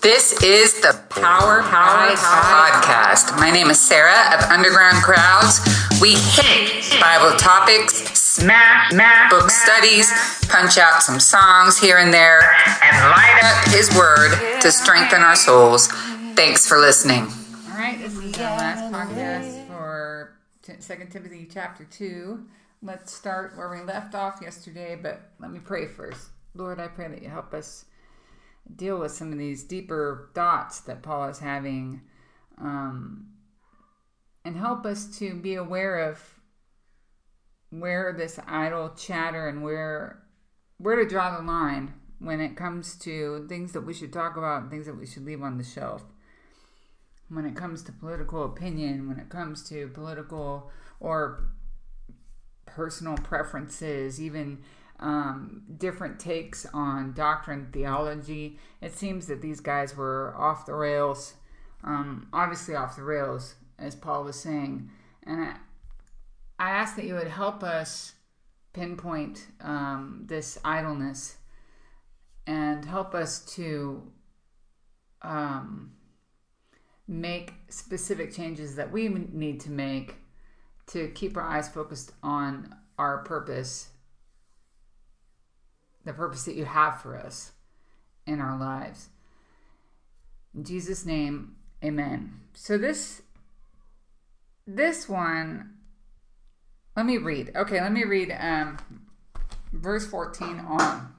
This is the Power Power Podcast. My name is Sarah of Underground Crowds. We hit Bible topics, smack, smack book studies, punch out some songs here and there, and light up His Word to strengthen our souls. Thanks for listening. All right, this is our last podcast for Second Timothy chapter 2. Let's start where we left off yesterday, but let me pray first. Lord, I pray that you help us deal with some of these deeper thoughts that Paul is having um, and help us to be aware of where this idle chatter and where where to draw the line when it comes to things that we should talk about and things that we should leave on the shelf. When it comes to political opinion when it comes to political or personal preferences even um, different takes on doctrine, theology. It seems that these guys were off the rails, um, obviously off the rails, as Paul was saying. And I, I ask that you would help us pinpoint um, this idleness and help us to um, make specific changes that we need to make to keep our eyes focused on our purpose the purpose that you have for us in our lives. In Jesus' name, amen. So this this one let me read. Okay, let me read um verse 14 on.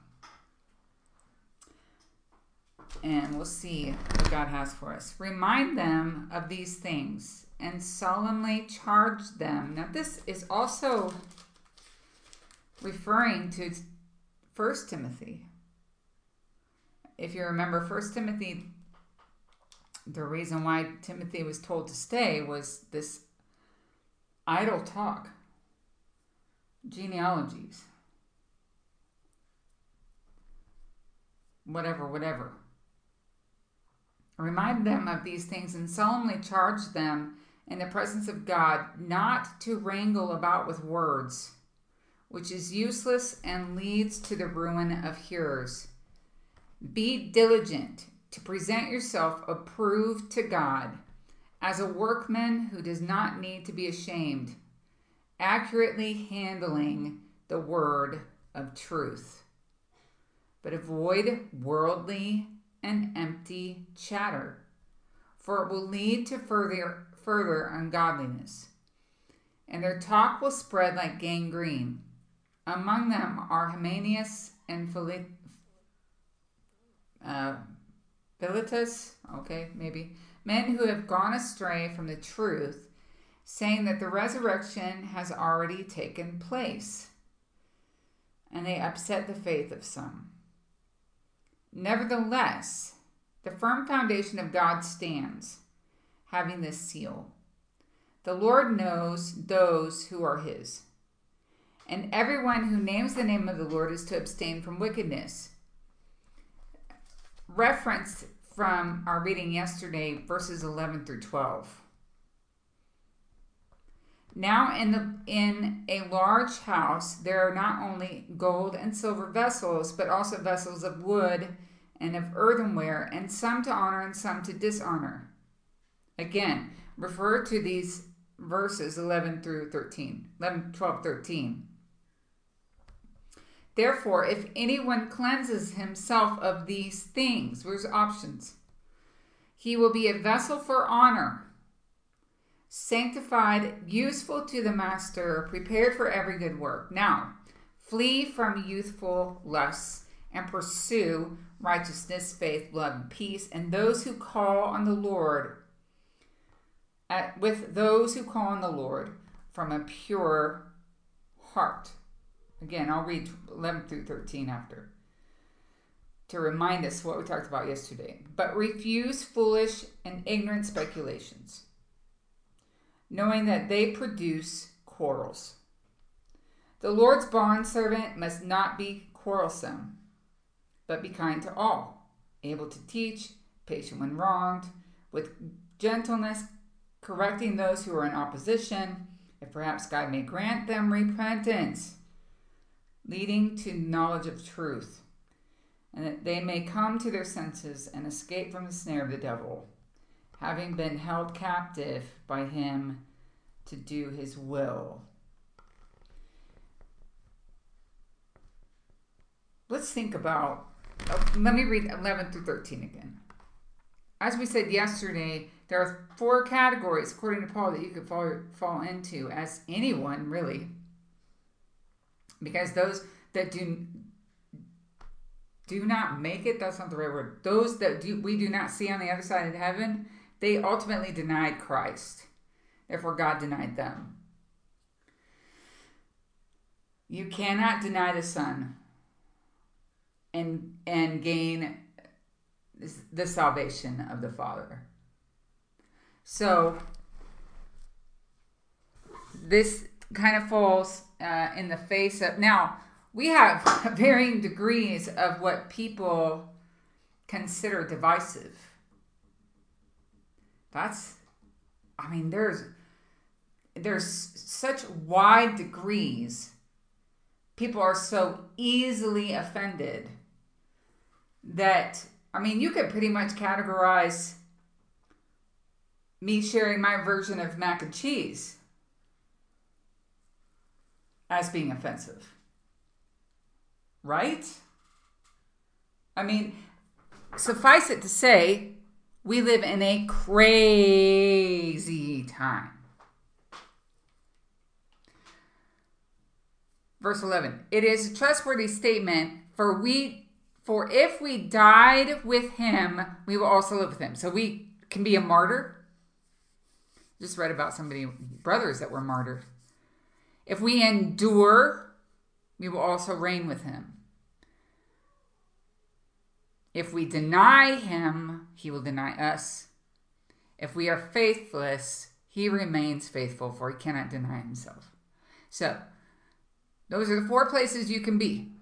And we'll see what God has for us. Remind them of these things and solemnly charge them. Now, this is also referring to First Timothy. If you remember First Timothy, the reason why Timothy was told to stay was this idle talk, genealogies, whatever, whatever. Remind them of these things and solemnly charge them in the presence of God not to wrangle about with words which is useless and leads to the ruin of hearers. Be diligent to present yourself approved to God as a workman who does not need to be ashamed, accurately handling the word of truth. But avoid worldly and empty chatter, for it will lead to further, further ungodliness. And their talk will spread like gangrene among them are Hymenaeus and Philip, uh, okay, maybe, men who have gone astray from the truth, saying that the resurrection has already taken place. And they upset the faith of some. Nevertheless, the firm foundation of God stands, having this seal. The Lord knows those who are his and everyone who names the name of the Lord is to abstain from wickedness. Reference from our reading yesterday, verses 11 through 12. Now in the in a large house there are not only gold and silver vessels, but also vessels of wood and of earthenware, and some to honor and some to dishonor. Again, refer to these verses 11 through 13, 11, 12, 13. Therefore, if anyone cleanses himself of these things, where's options? He will be a vessel for honor, sanctified, useful to the master, prepared for every good work. Now, flee from youthful lusts and pursue righteousness, faith, love, and peace, and those who call on the Lord, at, with those who call on the Lord from a pure heart. Again, I'll read 11 through 13 after to remind us what we talked about yesterday. But refuse foolish and ignorant speculations, knowing that they produce quarrels. The Lord's bondservant must not be quarrelsome, but be kind to all, able to teach, patient when wronged, with gentleness, correcting those who are in opposition, if perhaps God may grant them repentance leading to knowledge of truth. and that they may come to their senses and escape from the snare of the devil, having been held captive by him to do his will. Let's think about, oh, let me read 11 through 13 again. As we said yesterday, there are four categories, according to Paul, that you could fall, fall into as anyone, really. Because those that do do not make it, that's not the right word. Those that do, we do not see on the other side of heaven, they ultimately denied Christ. Therefore, God denied them. You cannot deny the Son and and gain the salvation of the Father. So this kind of falls uh, in the face of now we have varying degrees of what people consider divisive. That's, I mean, there's there's such wide degrees. People are so easily offended that I mean, you could pretty much categorize me sharing my version of mac and cheese as being offensive. Right? I mean, suffice it to say, we live in a crazy time. Verse 11 It is a trustworthy statement, for we for if we died with him, we will also live with him. So we can be a martyr. Just read about somebody, brothers that were martyred. If we endure, we will also reign with him. If we deny him, he will deny us. If we are faithless, he remains faithful, for he cannot deny himself. So, those are the four places you can be.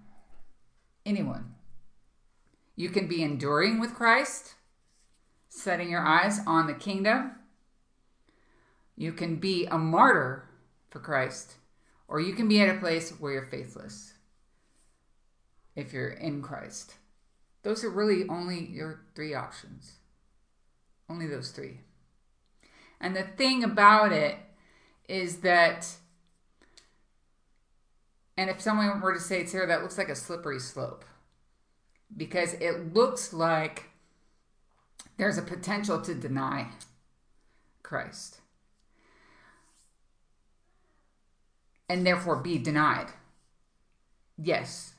Anyone. You can be enduring with Christ, setting your eyes on the kingdom. You can be a martyr for Christ, or you can be at a place where you're faithless if you're in Christ. Those are really only your three options. Only those three. And the thing about it is that, and if someone were to say, Sarah, that looks like a slippery slope because it looks like there's a potential to deny Christ and therefore be denied. Yes.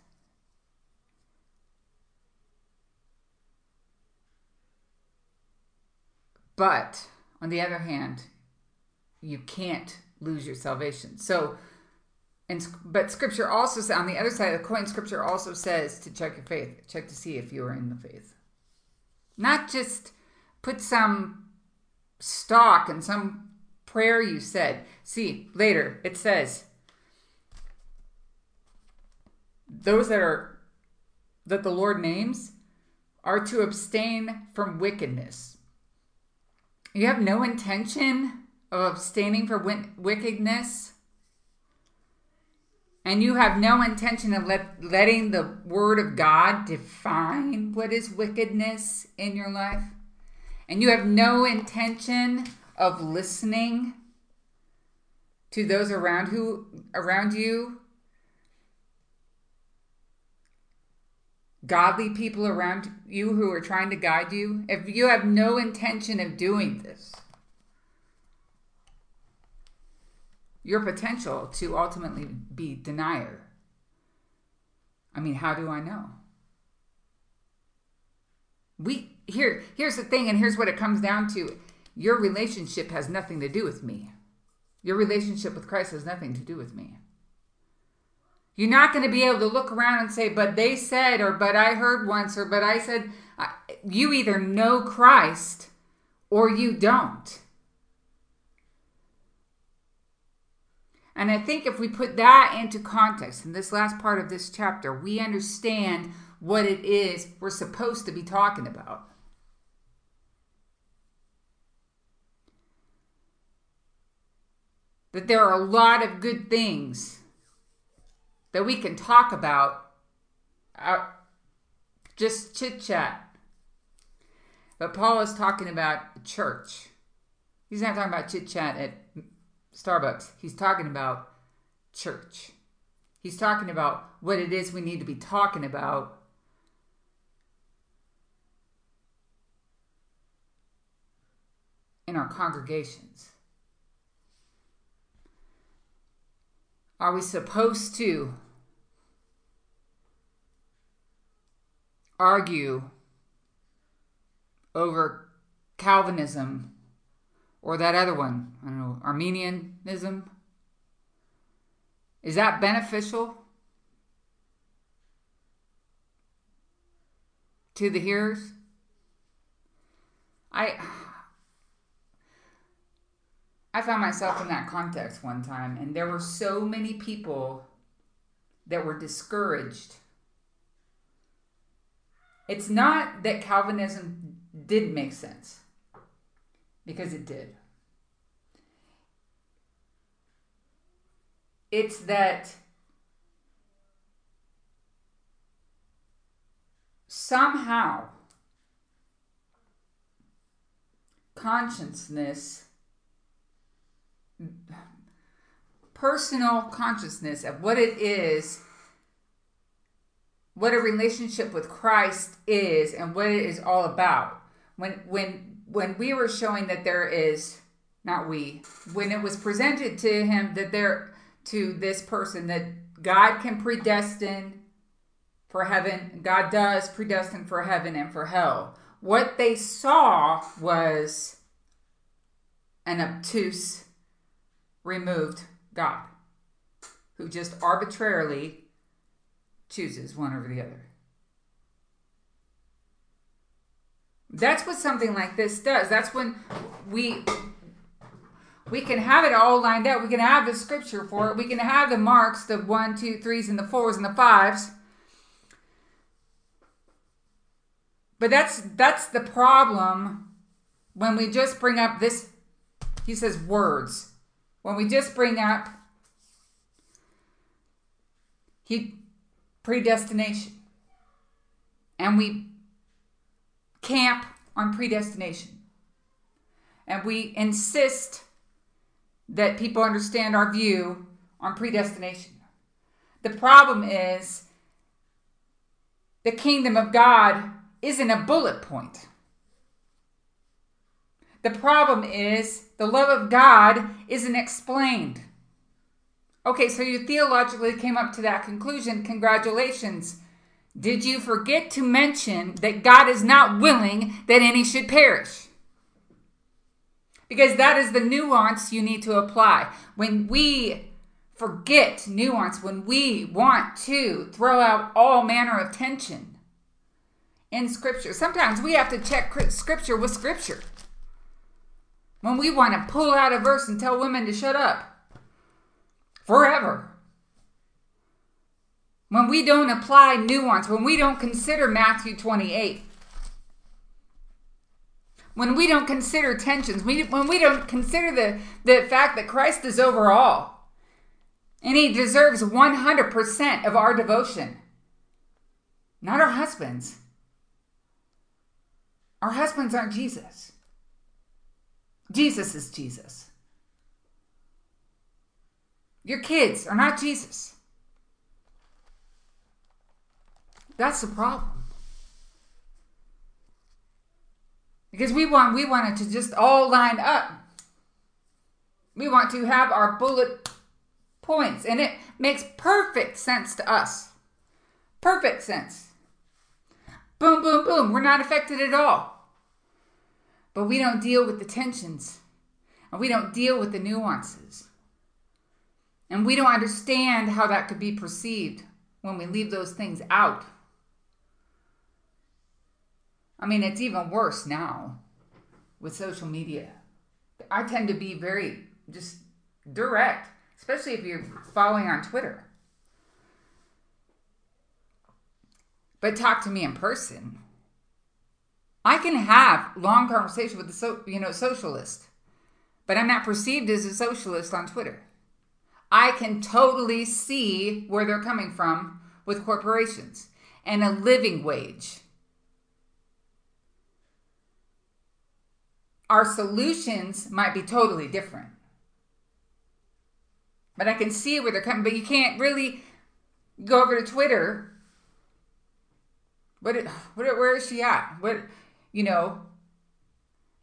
But on the other hand, you can't lose your salvation. So, and but Scripture also says on the other side of the coin, Scripture also says to check your faith, check to see if you are in the faith, not just put some stock in some prayer you said. See later it says those that are that the Lord names are to abstain from wickedness. You have no intention of abstaining from wickedness and you have no intention of let, letting the word of God define what is wickedness in your life, and you have no intention of listening to those around who around you godly people around you who are trying to guide you if you have no intention of doing this your potential to ultimately be denier. I mean, how do I know? We here here's the thing and here's what it comes down to. Your relationship has nothing to do with me. Your relationship with Christ has nothing to do with me. You're not going to be able to look around and say, but they said, or but I heard once, or but I said, you either know Christ or you don't. And I think if we put that into context in this last part of this chapter, we understand what it is we're supposed to be talking about. That there are a lot of good things that we can talk about. Uh, just chit chat. But Paul is talking about church. He's not talking about chit chat at Starbucks. He's talking about church. He's talking about what it is we need to be talking about in our congregations. Are we supposed to argue over Calvinism or that other one? I don't know, Arminianism? Is that beneficial to the hearers? I I found myself in that context one time, and there were so many people that were discouraged. It's not that Calvinism didn't make sense, because it did. It's that somehow consciousness personal consciousness of what it is, what a relationship with Christ is, and what it is all about. When when when we were showing that there is not we when it was presented to him that there to this person that God can predestine for heaven, God does predestine for heaven and for hell. What they saw was an obtuse removed God, who just arbitrarily chooses one over the other. That's what something like this does. That's when we we can have it all lined out. We can have the scripture for it. We can have the marks, the one, two, threes, and the fours and the fives. But that's that's the problem when we just bring up this. He says words when we just bring up he predestination. And we camp on predestination. And we insist that people understand our view on predestination. The problem is the kingdom of god isn't a bullet point the problem is the love of God isn't explained. Okay, so you theologically came up to that conclusion. Congratulations. Did you forget to mention that God is not willing that any should perish? Because that is the nuance you need to apply. When we forget nuance, when we want to throw out all manner of tension in Scripture, sometimes we have to check Scripture with Scripture when we want to pull out a verse and tell women to shut up forever. When we don't apply nuance, when we don't consider Matthew 28, when we don't consider tensions, when we don't consider the, the fact that Christ is over all and he deserves 100% of our devotion, not our husbands. Our husbands aren't Jesus. Jesus is Jesus. Your kids are not Jesus. That's the problem. Because we want we want it to just all line up. We want to have our bullet points and it makes perfect sense to us. Perfect sense. Boom boom boom, we're not affected at all. But we don't deal with the tensions and we don't deal with the nuances. And we don't understand how that could be perceived when we leave those things out. I mean, it's even worse now with social media. I tend to be very just direct, especially if you're following on Twitter. But talk to me in person. I can have long conversation with the so, you know socialist, but I'm not perceived as a socialist on Twitter. I can totally see where they're coming from with corporations. and a living wage. Our solutions might be totally different. But I can see where they're coming, but you can't really go over to Twitter. What, what where is she at? What you know?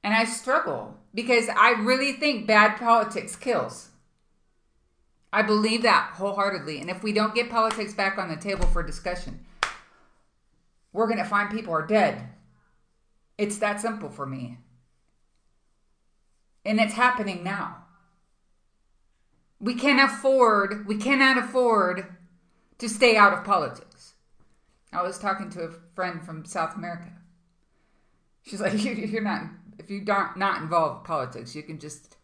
And I struggle because I really think bad politics kills. I believe that wholeheartedly. And if we don't get politics back on the table for discussion, we're going to find people are dead. It's that simple for me. And it's happening now. We can't afford, we cannot afford to stay out of politics. I was talking to a friend from South America. She's like, you're not, if you don't not involved in politics, you can just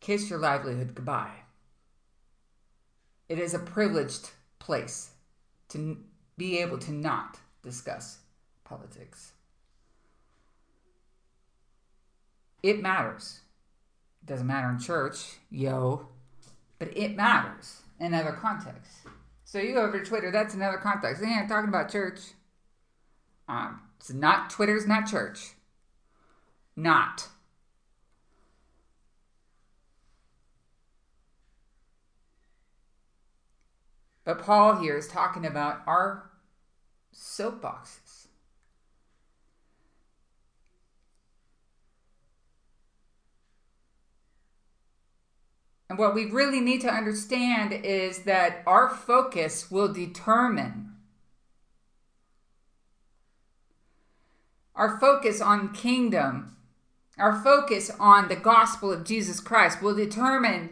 kiss your livelihood goodbye. It is a privileged place to be able to not discuss politics. It matters. It doesn't matter in church, yo, but it matters in other contexts. So you go over to Twitter, that's another context. Yeah, I'm talking about church. Um, it's not Twitter's not church. Not. But Paul here is talking about our soapboxes. And what we really need to understand is that our focus will determine our focus on kingdom, our focus on the gospel of Jesus Christ will determine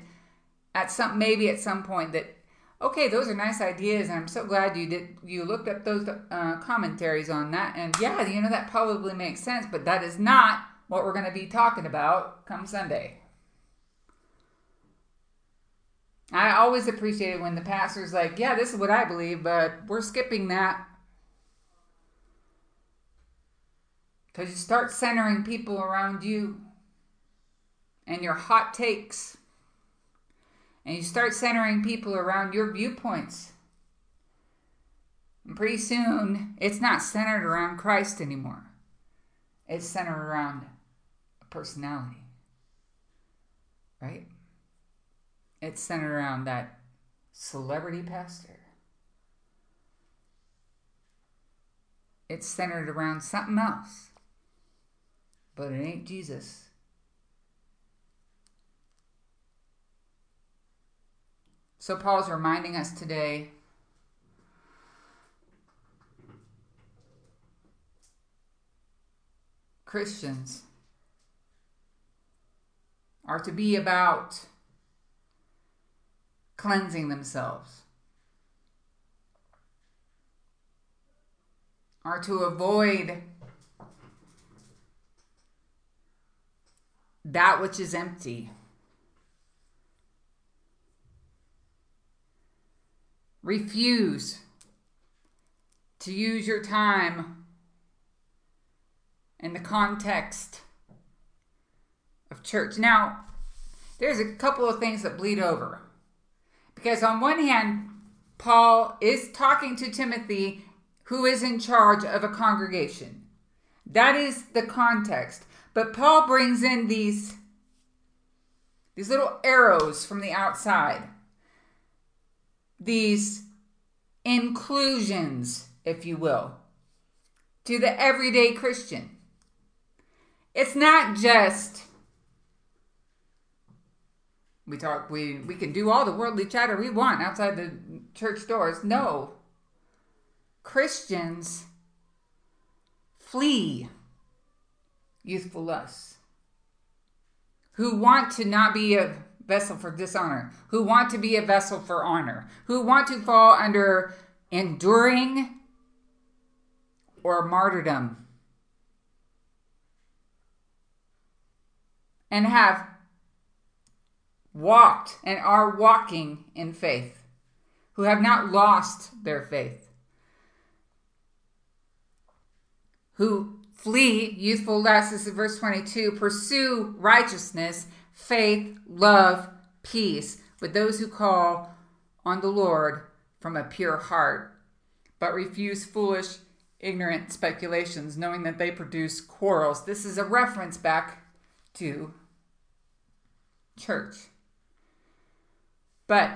at some maybe at some point that okay, those are nice ideas, and I'm so glad you did. You looked up those uh, commentaries on that, and yeah, you know that probably makes sense, but that is not what we're going to be talking about come Sunday. I always appreciate it when the pastor's like, yeah, this is what I believe, but we're skipping that. Because you start centering people around you and your hot takes. And you start centering people around your viewpoints. And pretty soon, it's not centered around Christ anymore. It's centered around a personality. Right? it's centered around that celebrity pastor. It's centered around something else. But it ain't Jesus. So Paul's reminding us today Christians are to be about cleansing themselves are to avoid that which is empty. Refuse to use your time in the context of church. Now, there's a couple of things that bleed over. Because on one hand, Paul is talking to Timothy, who is in charge of a congregation. That is the context. But Paul brings in these, these little arrows from the outside, these inclusions, if you will, to the everyday Christian. It's not just we talk we we can do all the worldly chatter we want outside the church doors. No. Christians flee youthful lusts who want to not be a vessel for dishonor who want to be a vessel for honor who want to fall under enduring or martyrdom and have walked and are walking in faith, who have not lost their faith, who flee youthful lusts, this is verse 22, pursue righteousness, faith, love, peace with those who call on the Lord from a pure heart. but refuse foolish, ignorant speculations, knowing that they produce quarrels. This is a reference back to church. But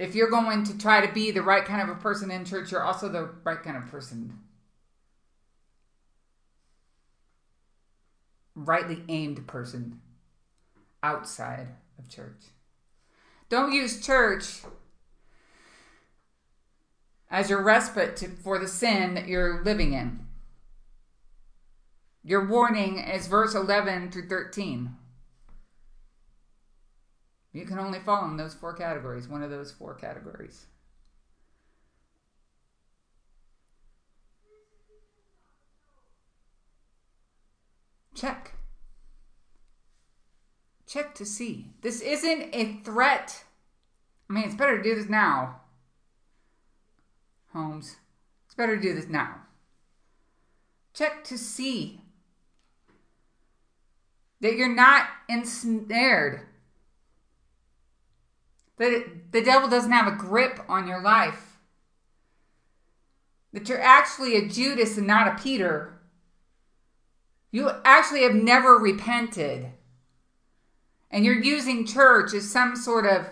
if you're going to try to be the right kind of a person in church, you're also the right kind of person. Rightly aimed person outside of church. Don't use church as your respite to, for the sin that you're living in. Your warning is verse 11 through 13. You can only fall in those four categories, one of those four categories. Check. Check to see. This isn't a threat. I mean, it's better to do this now. Homes, it's better to do this now. Check to see that you're not ensnared that the devil doesn't have a grip on your life. That you're actually a Judas and not a Peter. You actually have never repented. And you're using church as some sort of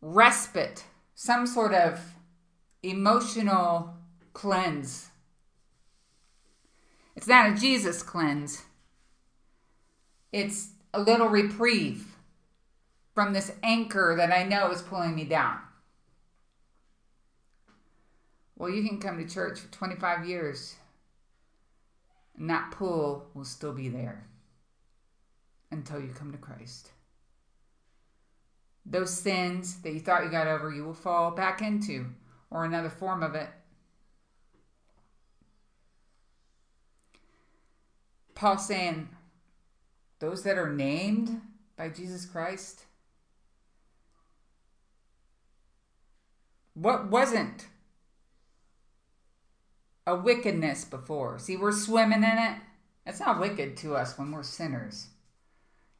respite, some sort of emotional cleanse. It's not a Jesus cleanse. It's a little reprieve from this anchor that I know is pulling me down. Well, you can come to church for 25 years and that pull will still be there until you come to Christ. Those sins that you thought you got over, you will fall back into, or another form of it. Paul saying, those that are named by Jesus Christ? What wasn't a wickedness before? See, we're swimming in it. It's not wicked to us when we're sinners.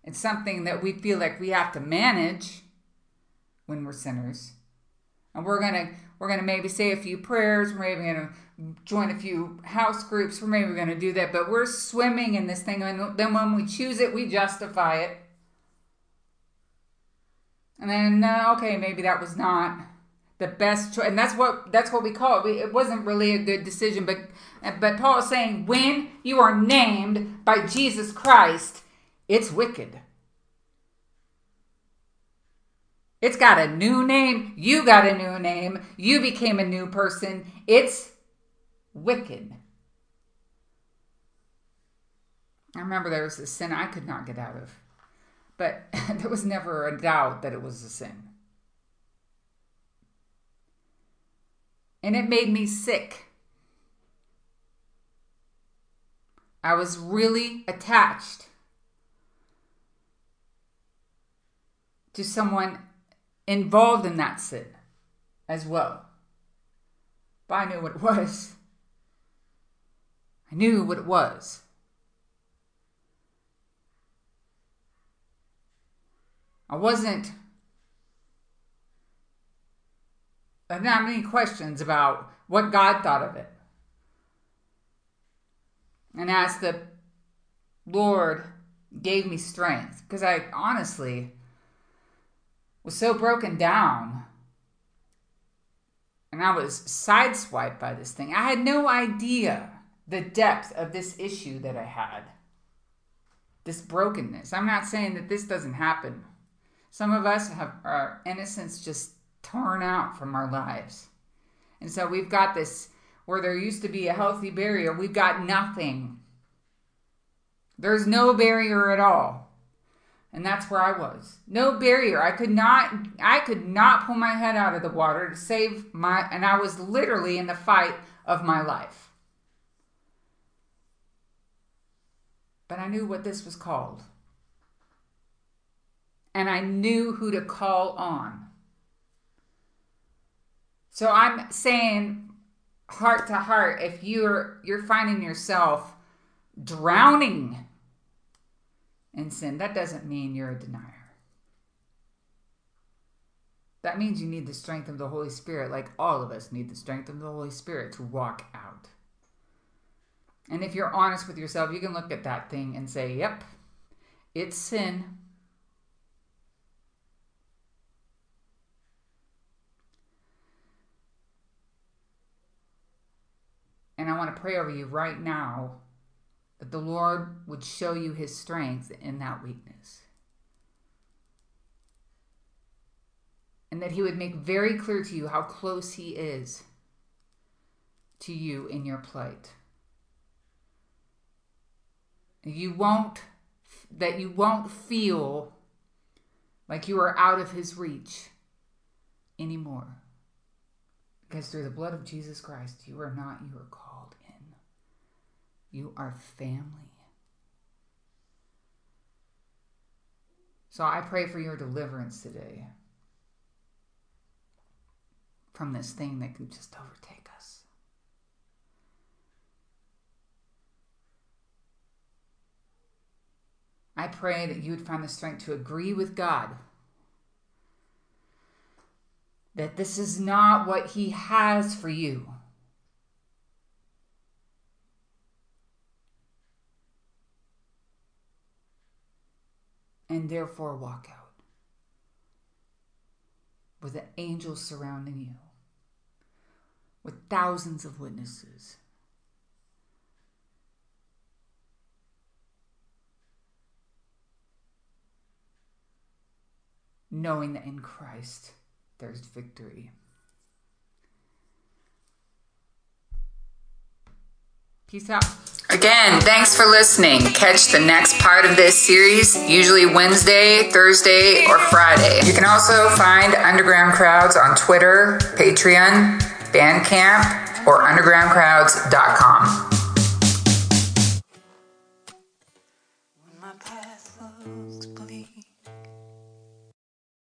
It's something that we feel like we have to manage when we're sinners. And we're to we're to maybe say a few prayers, we're maybe to join a few house groups. We're maybe to do that, but we're swimming in this thing. And then when we choose it, we justify it. And then, uh, okay, maybe that was not the best choice. And that's what that's what we call it. It wasn't really a good decision. But but Paul is saying when you are named by Jesus Christ, it's wicked. It's got a new name. You got a new name. You became a new person. It's wicked. I remember there was a sin I could not get out of, but there was never a doubt that it was a sin. And it made me sick. I was really attached to someone involved in that sin as well. But I knew what it was. I knew what it was. I wasn't. I didn't have any questions about what God thought of it. And as the Lord gave me strength, because I honestly was so broken down and I was sideswiped by this thing. I had no idea the depth of this issue that I had, this brokenness. I'm not saying that this doesn't happen. Some of us have our innocence just torn out from our lives. And so we've got this where there used to be a healthy barrier, we've got nothing. There's no barrier at all. And that's where I was. No barrier. I could not I could not pull my head out of the water to save my and I was literally in the fight of my life. but I knew what this was called. And I knew who to call on. So I'm saying heart to heart if you're you're finding yourself drowning in sin, that doesn't mean you're a denier. That means you need the strength of the Holy Spirit, like all of us need the strength of the Holy Spirit to walk out. And if you're honest with yourself, you can look at that thing and say, yep, it's sin. And I want to pray over you right now that the Lord would show you his strength in that weakness. And that he would make very clear to you how close he is to you in your plight. You won't that you won't feel like you are out of his reach anymore. Because through the blood of Jesus Christ, you are not, you are called. You are family. So I pray for your deliverance today from this thing that can just overtake us. I pray that you would find the strength to agree with God that this is not what He has for you. And therefore, walk out with the angels surrounding you, with thousands of witnesses. Knowing that in Christ, there's victory. Peace out. Again, thanks for listening. Catch the next part of this series, usually Wednesday, Thursday, or Friday. You can also find Underground Crowds on Twitter, Patreon, Bandcamp, or undergroundcrowds.com.